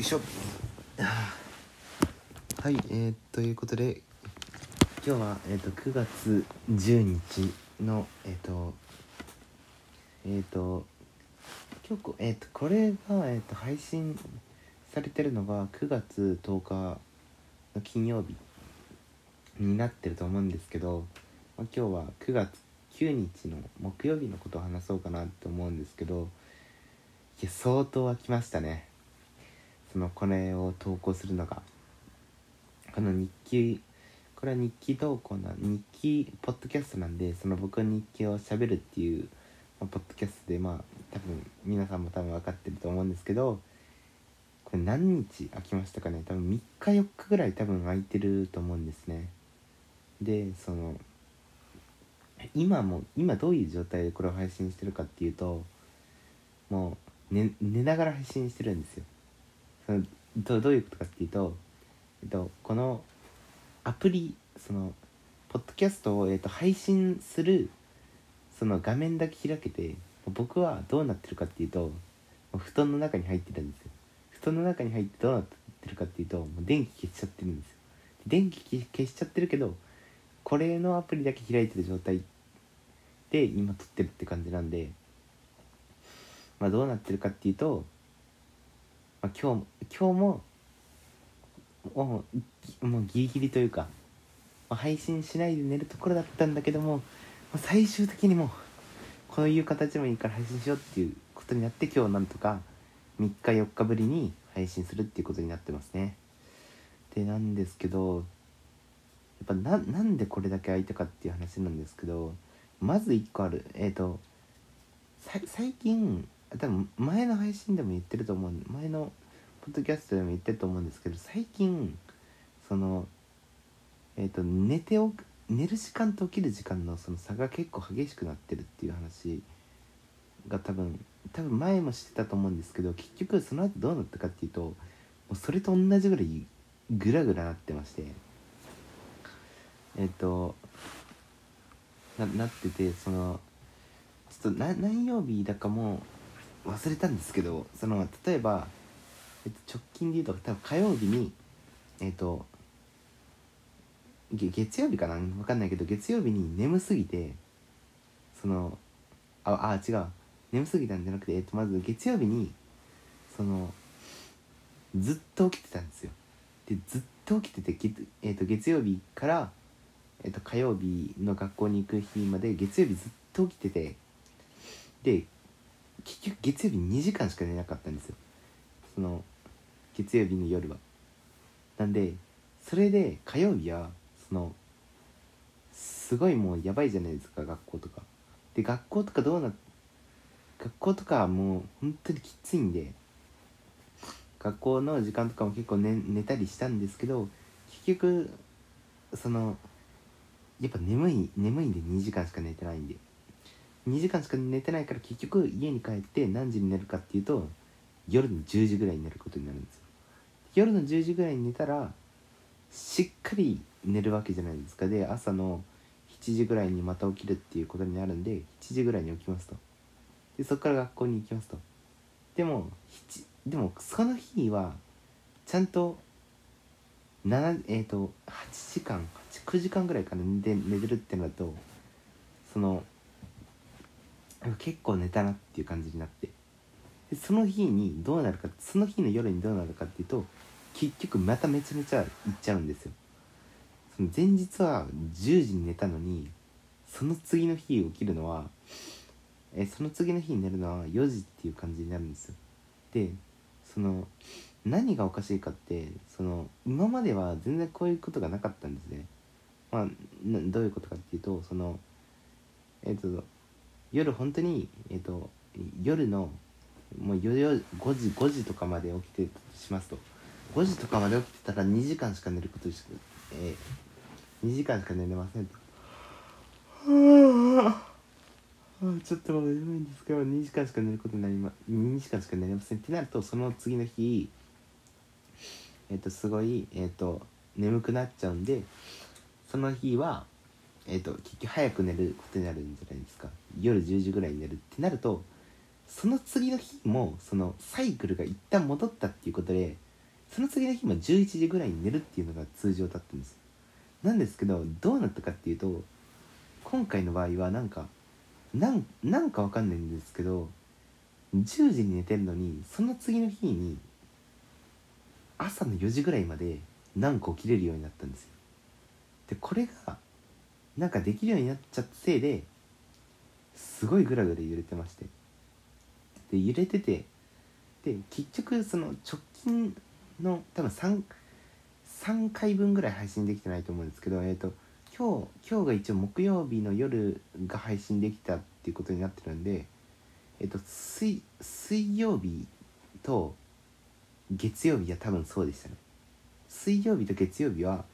いしょ。はいえー、ということで今日は、えー、と9月10日のえっ、とえっ、と今日こ,、えー、とこれが、えー、と配信されてるのが9月10日の金曜日になってると思うんですけど、まあ、今日は9月9日の木曜日のことを話そうかなと思うんですけどいや相当は来ましたね。そのこれを投稿するのがこの日記これは日記投稿な日記ポッドキャストなんでその僕の日記をしゃべるっていう、まあ、ポッドキャストでまあ多分皆さんも多分分かってると思うんですけどこれ何日空きましたかね？多分3日4日ぐらい多分空いてると思うんですね。でその今も今どういう状態でこれを配信してるかっていうともう寝寝ながら配信してるんですよ。そのどどういうことかっていうと、えっと、このアプリそのポッドキャストを、えっと、配信するその画面だけ開けて僕はどうなってるかっていうと布団の中に入ってるんですよ。布団の中に入ってどうなってるかっていうともう電気消しちゃってるんですよ。電気消しちゃってるけどこれのアプリだけ開いてる状態で今撮ってるって感じなんでまあどうなってるかっていうと、あ、今日今日ももうもうギリギリというか、ま、配信しないで寝るところだったんだけども、ま、最終的にもこういう形でもいいから配信しようっていうことになって今日なんとか3日4日ぶりに配信するっていうことになってますね。でなんですけどやっぱななんでこれだけ空いたかっていう話なんですけどまず1個ある。えっ、ー、と最近多分前の配信でも言ってると思う前のポッドキャストでも言ってると思うんですけど最近そのえっ、ー、と寝ておく寝る時間と起きる時間のその差が結構激しくなってるっていう話が多分多分前もしてたと思うんですけど結局その後どうなったかっていうともうそれと同じぐらいグラグラなってましてえっ、ー、とななっててそのちょっと何曜日だかも忘れたんですけどその例えば、えっと、直近で言うと多分火曜日にえっと月曜日かな？分かんないけど月曜日に眠すぎてそのああ違う。眠すぎたんじゃなくて、えっと、まず月曜日にそのずっと起きてたんですよ。でずっと起きてて、えっと、月曜日からえっと、火曜日の学校に行く日まで月曜日ずっと起きててで結局月曜日2時間しか寝なかったんですよ。その月曜日の夜は。なんでそれで火曜日はそのすごいもうやばいじゃないですか学校とか。で学校とかどうな学校とかもう本当にきついんで学校の時間とかも結構寝寝たりしたんですけど結局そのやっぱ眠い眠いんで2時間しか寝てないんで。2時間しか寝てないから結局家に帰って何時に寝るかっていうと夜の10時ぐらいに寝ることになるんですよ。夜の10時ぐらいに寝たらしっかり寝るわけじゃないですか。で朝の7時ぐらいにまた起きるっていうことになるんで7時ぐらいに起きますと。でそこから学校に行きますと。でもでもその日はちゃんと7えっ、ー、と8時間89時間ぐらいかな寝て寝てるってなるとその結構寝たなっていう感じになって。でその日にどうなるかその日の夜にどうなるかっていうと結局まためちゃめちゃ行っちゃうんですよ。その前日は10時に寝たのにその次の日起きるのはえその次の日に寝るのは4時っていう感じになるんですよ。でその何がおかしいかってその今までは全然こういうことがなかったんですね。まあ、どういうことかっていうとそのえっ、ー、と夜本当にえっ、と夜のもう5時5時とかまで起きてしますと5時とかまで起きてたら2時間しか寝ることにしか、えー、2時間しか寝れませんと。ちょっともう眠いんですけど2時間しか寝ることになりま2時間しか寝れませんってなるとその次の日えっ、ー、とすごいえっ、ー、と眠くなっちゃうんでその日はえっ、と結局早く寝ることになるんじゃないですか。夜10時ぐらいに寝るってなるとその次の日もそのサイクルが一旦戻ったっていうことでその次の日も11時ぐらいに寝るっていうのが通常だったんです。なんですけどどうなったかっていうと今回の場合はなんかなんなんかわかんないんですけど10時に寝てるのにその次の日に朝の4時ぐらいまで何個起きれるようになったんですよ。でこれがなんかできるようになっちゃったせいですごいグラグラ揺れてまして。で揺れててで結局その直近の多分 3, 3回分ぐらい配信できてないと思うんですけどえっ、ー、と今日今日が一応木曜日の夜が配信できたっていうことになってるんでえっ、ー、と水水曜日と月曜日は多分そうでしたね。水曜日と月曜日は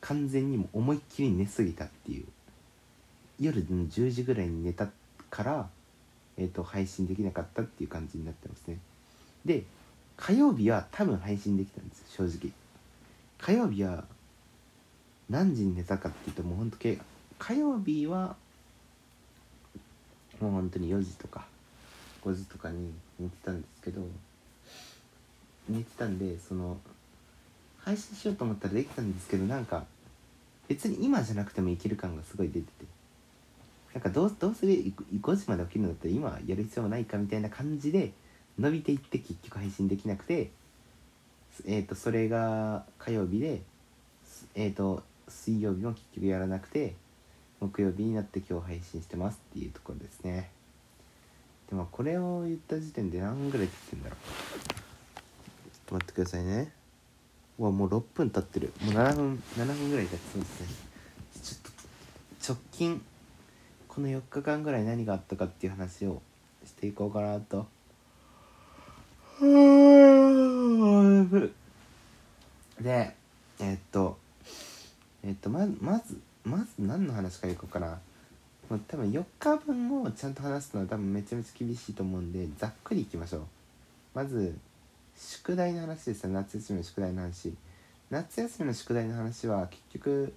完全にも思いっきり寝すぎたっていう。夜の10時ぐらいに寝たから、えーと、配信できなかったっていう感じになってますね。で火曜日は多分配信できたんです正直。火曜日は何時に寝たかっていうともうほんと火曜日はもう本当に4時とか5時とかに寝てたんですけど寝てたんでその配信しようと思ったらできたんですけどなんか別に今じゃなくてもいける感がすごい出てて。なんかどうどうする？5時まで起きるのだったら今やる必要もないかみたいな感じで伸びていって結局配信できなくてえっ、ー、とそれが火曜日でえっ、ー、と水曜日も結局やらなくて木曜日になって今日配信してますっていうところですね。でもこれを言った時点で何ぐらい経ってんだろう。ちょっと待ってくださいね。うわもう6分経ってる。もう7分7分ぐらい経ってそうですね。ちょっと直近この4日間ぐらい何があったかっていう話をしていこうかなと。でえー、っとえー、っとままずまず何の話からいこうかなもう多分4日分をちゃんと話すのは多分めちゃめちゃ厳しいと思うんでざっくりいきましょう。まず宿題の話ですよ夏休みの宿題の話。夏休みの宿題の話は結局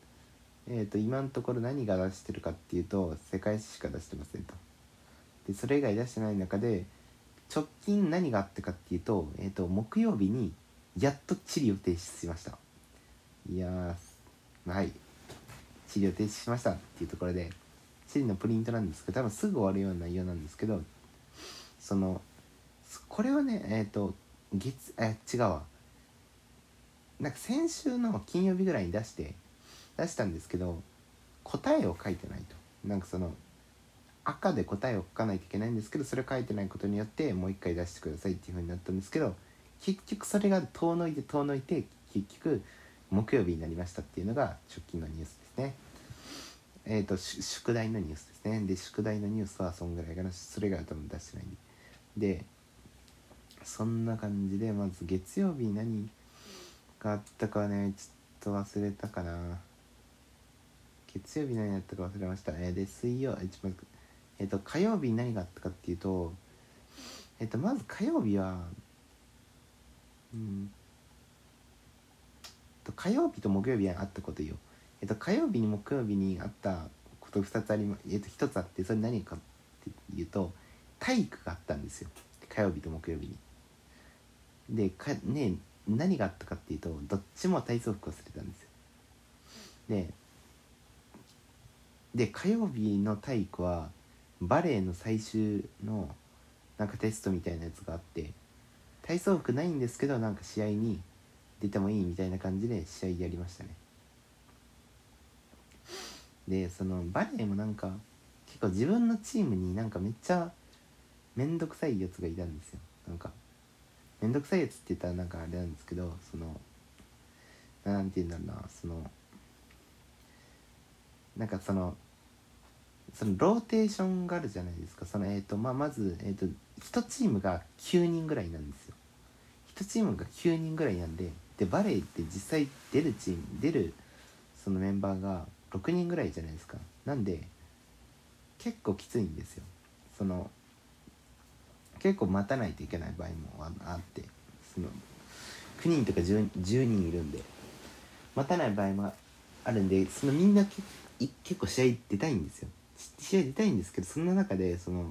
えーと、今のところ何が出してるかっていうと世界史しか出してませんと。でそれ以外出してない中で直近何があったかっていうと,、えーと、木曜日にやっと地理を提出しました。いやはい。地理を提出しましたっていうところで地理のプリントなんですけど多分すぐ終わるような内容なんですけどそのこれはねえっ、ー、と月え違うわなんか先週の金曜日ぐらいに出して出したんですけど答えを書いてないとなんかその赤で答えを書かないといけないんですけどそれを書いてないことによってもう一回出してくださいっていう風になったんですけど結局それが遠のいて遠のいて結局木曜日になりましたっていうのが直近のニュースですね。えっ、ー、と宿題のニュースですね。で宿題のニュースはそんぐらいかなそれが多分出してないんで。でそんな感じでまず月曜日何があったかはねちょっと忘れたかな。月曜日何やったか忘れました。えー、で水曜えっと、火曜日何があったかっていうとえっ、とまず火曜日はうん。と火曜日と木曜日はあったことよ。えっ、と火曜日に木曜日にあったこと2つありまえっ、と1つあってそれ何かっていうと体育があったんですよ。火曜日と木曜日に。でかね何があったかっていうとどっちも体操服忘れたんですよ。でで火曜日の体育はバレエの最終のなんかテストみたいなやつがあって体操服ないんですけどなんか試合に出てもいいみたいな感じで試合やりましたね。でそのバレエもなんか結構自分のチームになんかめっちゃめんどくさいやつがいたんですよ。なんかめんどくさいやつって言ったらなんかあれなんですけどそのなんて言うんだろうなそのなんかそのそのローテーションがあるじゃないですか。その、えーとまあ、まず、えーと、1チームが9人ぐらいなんですよ。1チームが9人ぐらいなんででバレーって実際出るチーム出るそのメンバーが6人ぐらいじゃないですか。なんで結構きついんですよ。その結構待たないといけない場合もあってその9人とか 10, 10人いるんで待たない場合もあるんでそのみんな結構試合出たいんですよ。試合出たいんですけどそんな中でその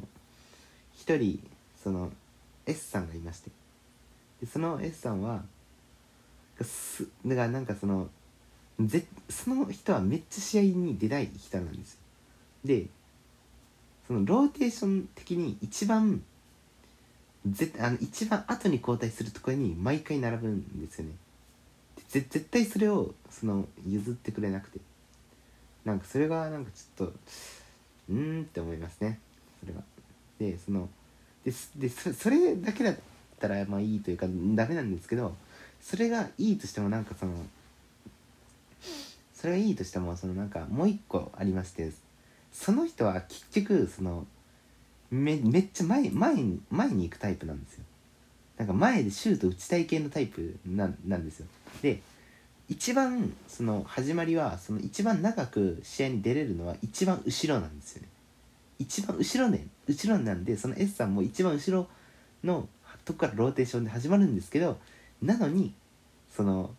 1人その S さんがいましてでその S さんはすだからなんかそのぜその人はめっちゃ試合に出たい人なんですよ。でそのローテーション的に一番ぜあの一番後に交代するところに毎回並ぶんですよね。ぜ絶対それをその譲ってくれなくて。なんかそれがなんかちょっとうーんって思いますね。それは。でそのででそそれだけだったらまあいいというかダメなんですけどそれがいいとしてもなんかそのそれがいいとしてもそのなんかもう一個ありましてその人は結局そのめめっちゃ前前に前に行くタイプなんですよ。なんか前でシュート打ちたい系のタイプなんなんですよ。で一番その始まりはその一番長く試合に出れるのは一番後ろなんですよね。一番後ろね後ろなんでその S さんも一番後ろのとこからローテーションで始まるんですけどなのにその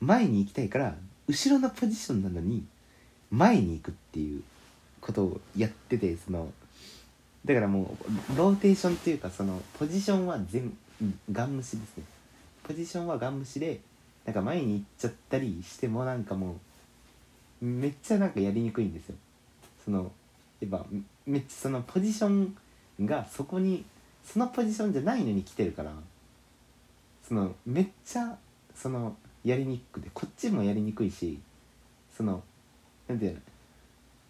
前に行きたいから後ろのポジションなのに前に行くっていうことをやっててそのだからもうローテーションっていうかそのポジションは全ガン無視ですね。ポジションはガン無視でなんか前に行っちゃったりしてもなんかもうめっちゃなんかやりにくいんですよ。そのやっぱめっちゃそのポジションがそこにそのポジションじゃないのに来てるから。そのめっちゃそのやりにくくてこっちもやりにくいしそのなんていうの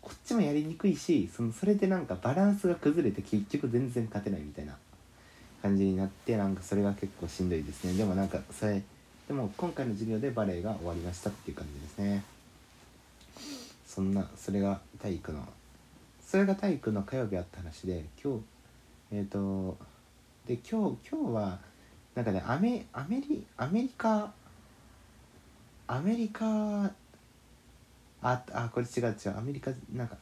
こっちもやりにくいしそのそれでなんかバランスが崩れて結局全然勝てないみたいな感じになってなんかそれが結構しんどいですね。でもなんかそれでも今回の授業でバレエが終わりましたっていう感じですね。そんなそれが体育のそれが体育の火曜日あった話で今日えっ、とで今日今日はなんかねアメアメリアメリカアメリカああこれ違う違う。アメリカなんか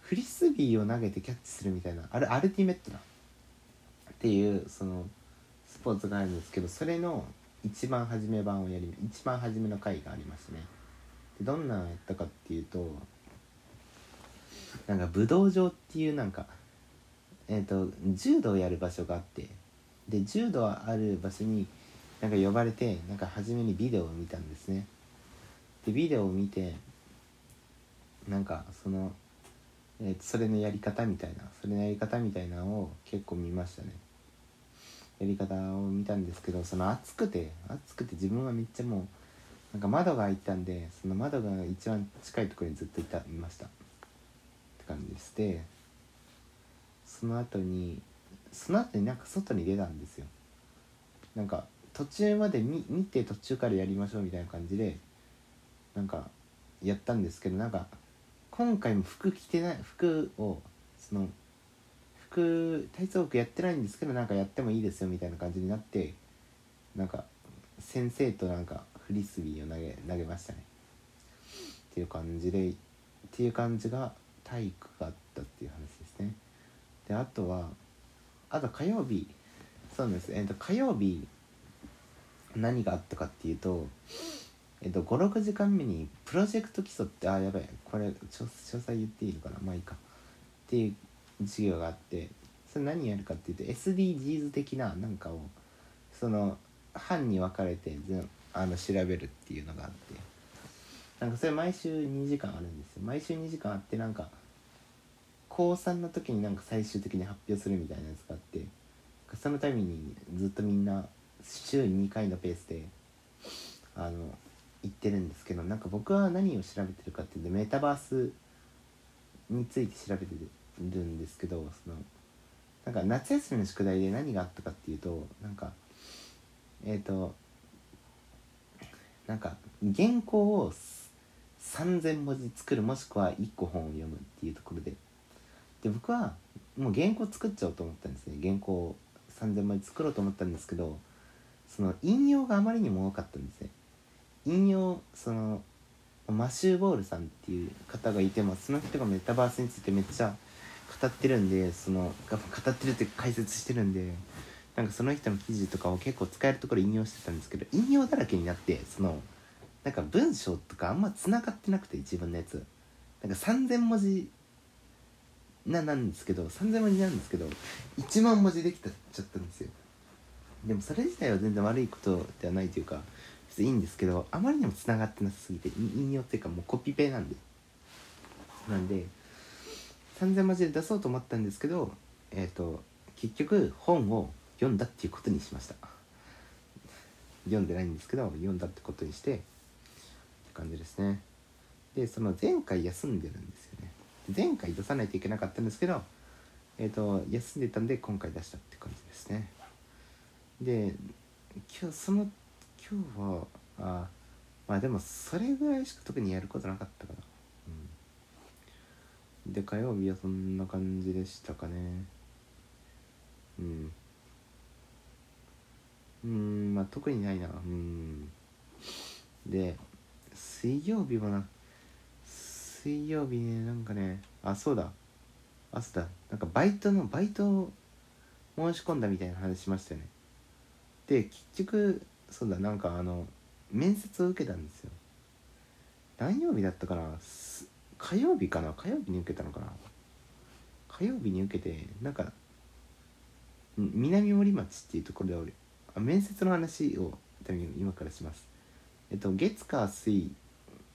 フリスビーを投げてキャッチするみたいな。あれアルティメットだ。っていうそのスポーツがあるんですけどそれの一番初め版をやり一番初めの回がありましたね。でどんなのやったかっていうとなんか武道場っていうなんかえっ、と柔道をやる場所があってで柔道ある場所になんか呼ばれてなんか初めにビデオを見たんですね。でビデオを見てなんかその、えそれのやり方みたいなそれのやり方みたいなのを結構見ましたね。やり方を見たんですけどその暑くて暑くて自分はめっちゃもうなんか窓が開いたんでその窓が一番近いところにずっといたいました。って感じでしてその後にその後になんか外に出たんですよ。なんか途中まで見見て途中からやりましょうみたいな感じでなんかやったんですけどなんか今回も服着てない服をその服体操服やってないんですけどなんかやってもいいですよみたいな感じになってなんか先生となんかフリスビーを投げ投げましたね。っていう感じでっていう感じが体育があったっていう話ですね。であとはあと火曜日そうなんです。えっ、と火曜日何があったかっていうとえっと56時間目にプロジェクト基礎ってあやばい。これ詳細言っていいのかな？まあいいか。っていう授業があってそれ何やるかっていうと SDGs 的ななんかをその班に分かれて全あの調べるっていうのがあって。なんかそれ毎週2時間あるんですよ。毎週2時間あってなんか高3の時になんか最終的に発表するみたいなやつがあってそのためにずっとみんな週2回のペースであの行ってるんですけどなんか僕は何を調べてるかっていうとメタバースについて調べてるんですけどそのなんか夏休みの宿題で何があったかっていうとなんかえっ、となんか原稿を3,000文字作るもしくは1個本を読むっていうところで。で僕はもう原稿作っちゃおうと思ったんですね。原稿を3,000文字作ろうと思ったんですけどその引用があまりにも多かったんですね。引用そのマシュー・ボールさんっていう方がいてもその人がメタバースについてめっちゃ語ってるんでその語ってるって解説してるんでなんかその人の記事とかを結構使えるところ引用してたんですけど引用だらけになってそのなんか文章とかあんま繋がってなくて自分のやつ。なんか3,000文字ななんですけど3,000文字なんですけど1万文字できたちゃったんですよ。でもそれ自体は全然悪いことではないというか別にいいんですけどあまりにもつながってなさすぎて引用っていうかもうコピペなんで。なんで3000文字で出そうと思ったんですけどえっ、ー、と結局本を読んだっていうことにしました。読んでないんですけど読んだってことにしてって感じですね。でその前回休んでるんですよね。前回出さないといけなかったんですけどえっ、ー、と休んでたんで今回出したって感じですね。で今日その今日はあまあでもそれぐらいしか特にやることなかったかな。うん。で火曜日はそんな感じでしたかね。うん。うんまあ特にないな。うん。で水曜日もな水曜日ねなんかねあそうだ。あそうだ。なんかバイトのバイトを申し込んだみたいな話しましたよね。で結局そうだなんかあの面接を受けたんですよ。何曜日だったかな？火曜日かな？火曜日に受けたのかな？火曜日に受けてなんか南森町っていうところで俺あ面接の話を今からします。えっと月火水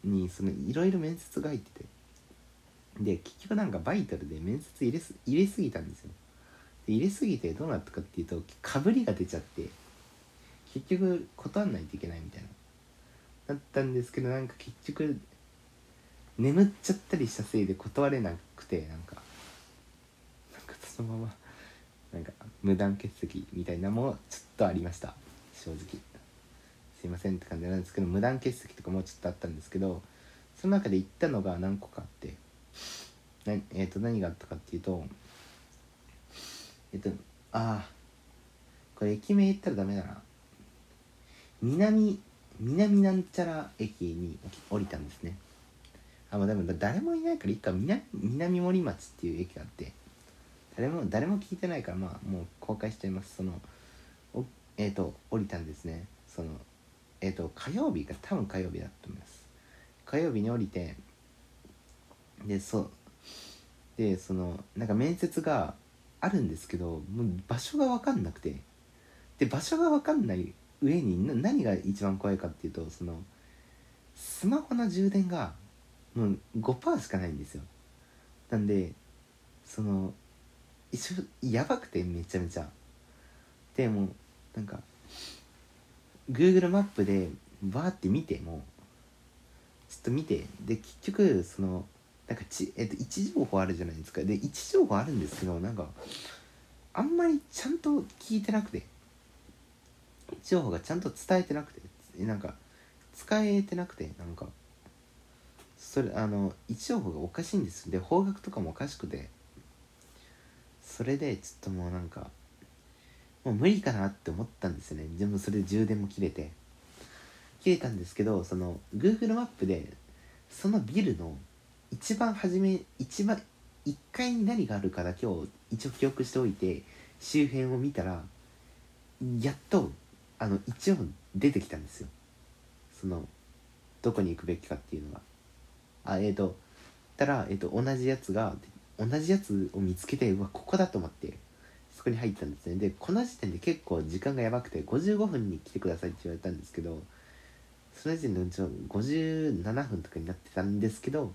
にそのいろいろ面接が入っててで結局なんかバイタルで面接入れす入れすぎたんですよ。で入れすぎてどうなったかっていうとかぶりが出ちゃって。結局断んないといけないみたいな。だったんですけどなんか結局眠っちゃったりしたせいで断れなくてなんか。なんかそのままなんか無断欠席みたいなもちょっとありました。正直。すいませんって感じなんですけど無断欠席とかもうちょっとあったんですけどその中で行ったのが何個かあって。な、えー、と何があったかっていうとえっ、とああこれ駅名言ったらダメだな。南南なんちゃら駅に降りたんですね。あまあでも誰もいないからいいか南南森町っていう駅があって誰も誰も聞いてないからまあもう公開しちゃいます。そのおえっ、ー、と降りたんですね。そのえっ、ー、と火曜日か多分火曜日だと思います。火曜日に降りてでそうでそのなんか面接があるんですけどもう場所が分かんなくてで場所が分かんない上に何が一番怖いかっていうとそのスマホの充電がもう5%しかないんですよ。なんでその一緒やばくてめちゃめちゃ。でもなんか Google マップでバーって見てもちょっと見てで結局そのなんかち、えっと、位置情報あるじゃないですか。で位置情報あるんですけどなんかあんまりちゃんと聞いてなくて。情報がちゃんと伝えてなくてなんか使えてなくてなんか。それあの位置情報がおかしいんです。で方角とかもおかしくて。それでちょっともうなんかもう無理かなって思ったんですよね。でもそれで充電も切れて。切れたんですけどその Google マップでそのビルの一番初め一番1階に何があるかだけを一応記憶しておいて周辺を見たらやっとあの一応出てきたんですよ。そのどこに行くべきかっていうのが。あえっ、ー、とたら、えーと、同じやつが同じやつを見つけてうわここだと思ってそこに入ったんですね。でこの時点で結構時間がやばくて55分に来てくださいって言われたんですけどその時点でうちは57分とかになってたんですけど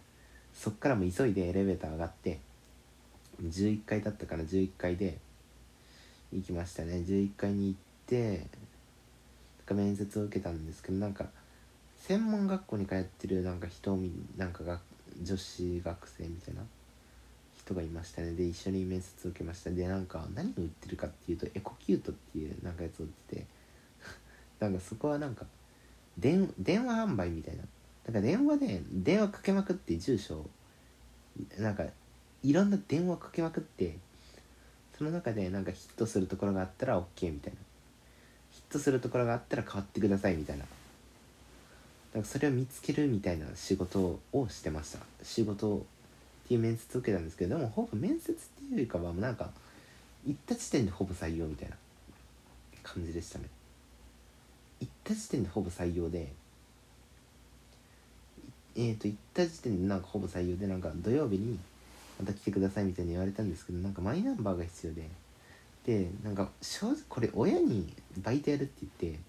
そっからも急いでエレベーター上がって11階だったから11階で行きましたね。11階に行って面接を受けたんですけどなんか専門学校に通ってるなんか人なんかが女子学生みたいな人がいましたね。で一緒に面接を受けました。でなんか何を売ってるかっていうとエコキュートっていうなんかやつを売ってて なんかそこはなんか電電話販売みたいな。なんか電話で電話かけまくって住所なんかいろんな電話かけまくってその中でなんかヒットするところがあったら OK みたいな。ットするところがあったら変わってくださいみたいな。だからそれを見つけるみたいな仕事をしてました。仕事っていう面接を受けたんですけどでもほぼ面接っていうよりかはもうなんか行った時点でほぼ採用みたいな感じでしたね。行った時点でほぼ採用でえっ、ー、と行った時点でなんかほぼ採用でなんか土曜日にまた来てくださいみたいに言われたんですけどなんかマイナンバーが必要ででなんか正直これ親にバイトやるって言って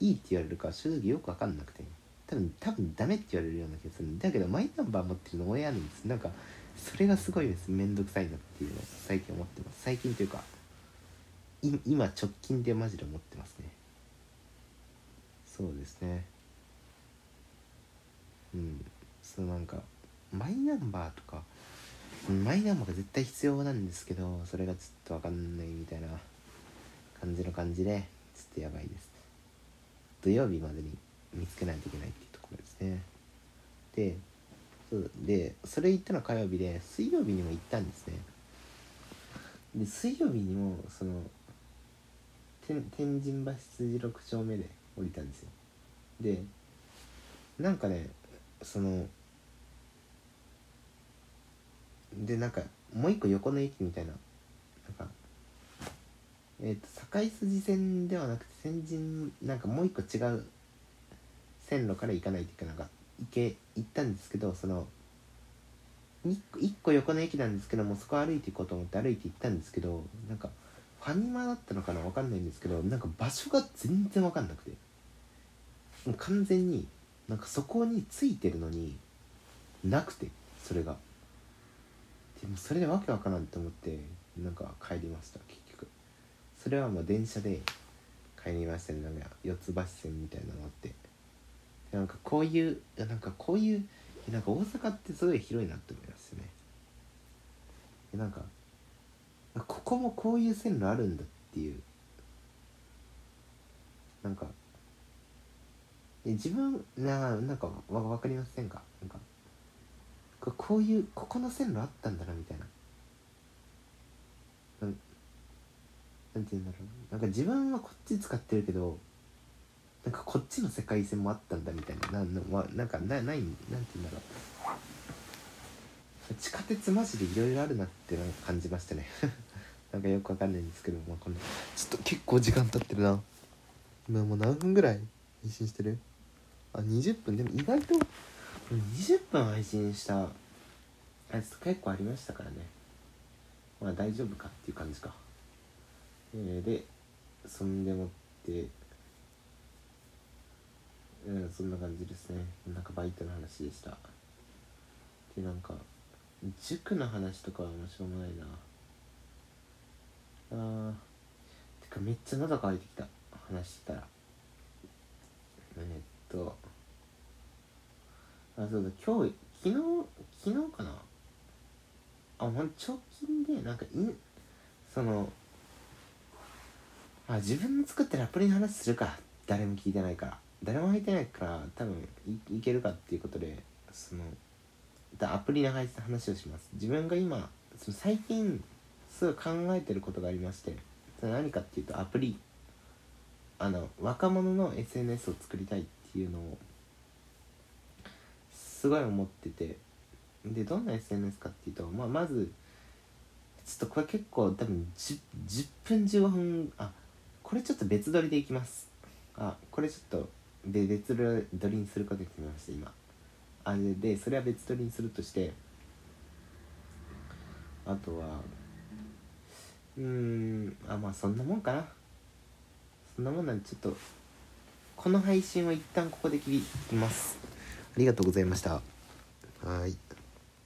いいって言われるか正直よく分かんなくて多分多分ダメって言われるような気がする。だけどマイナンバー持ってるの親なんです。なんかそれがすごいです。面倒くさいなっていうのを最近思ってます。最近というか今直近でマジで思ってますね。そうですね。うん。そうなんかマイナンバーとかマイナンバーが絶対必要なんですけどそれがちょっと分かんないみたいな感じの感じでちょっとやばいです。土曜日までに見つけないといけないっていうところですね。でそうでそれ行ったのは火曜日で水曜日にも行ったんですね。で水曜日にもその天天神橋筋6丁目で降りたんですよ。でなんかねそのでなんかもう一個横の駅みたいな。なんかえっ、ー、と堺筋線ではなくて天神なんかもう一個違う線路から行かないといけなか行け行ったんですけどその1個横の駅なんですけどもそこ歩いていこうと思って歩いて行ったんですけどなんかファニマだったのかな分かんないんですけどなんか場所が全然分かんなくて。もう完全になんかそこについてるのになくてそれが。でもそれでわけわからんと思ってなんか帰りました結局。それはもう電車で帰りましたねなんか四つ橋線みたいなのあって。なんかこういうなんかこういうなんか大阪ってすごい広いなって思いますね。なんかここもこういう線路あるんだっていう。なんか自分ななんかわ分かりませんか？なんか。こういうここの線路あったんだなみたいな。なんて言うんだろうな。んか自分はこっち使ってるけどなんかこっちの世界線もあったんだみたいな。なんななんかなないなんて言うんだろう。地下鉄マジでいろいろあるなってなんか感じましたね。なんかよくわかんないんですけど、まあ、このちょっと結構時間経ってるな。今もう何分ぐらい配信してる？あ20分。でも意外と20分配信したやつ結構ありましたからね。まあ大丈夫かっていう感じか。えー、でそんでもってうんそんな感じですね。なんかバイトの話でした。でなんか塾の話とかはもうしょうもないな。あーてかめっちゃ喉乾いてきた。話したら。えっと。あそうだ今日昨日昨日かな？あほん直近でなんかいそのあ自分の作ってるアプリの話するか。誰も聞いてないから。誰も入ってないから多分いいけるかっていうことでそのアプリの話をします。自分が今その最近すごい考えてることがありましてそれ何かっていうとアプリ。あの若者の SNS を作りたいっていうのをすごい思ってて。でどんな SNS かっていうと、まあ、まずちょっとこれ結構多分 10, 10分15分あこれちょっと別撮りでいきます。あこれちょっとで別撮りにすることに決めました今。あれでそれは別撮りにするとしてあとはうんあまあそんなもんかな。そんなもんなんでちょっとこの配信を一旦ここで切ります。りがとうございました。はい。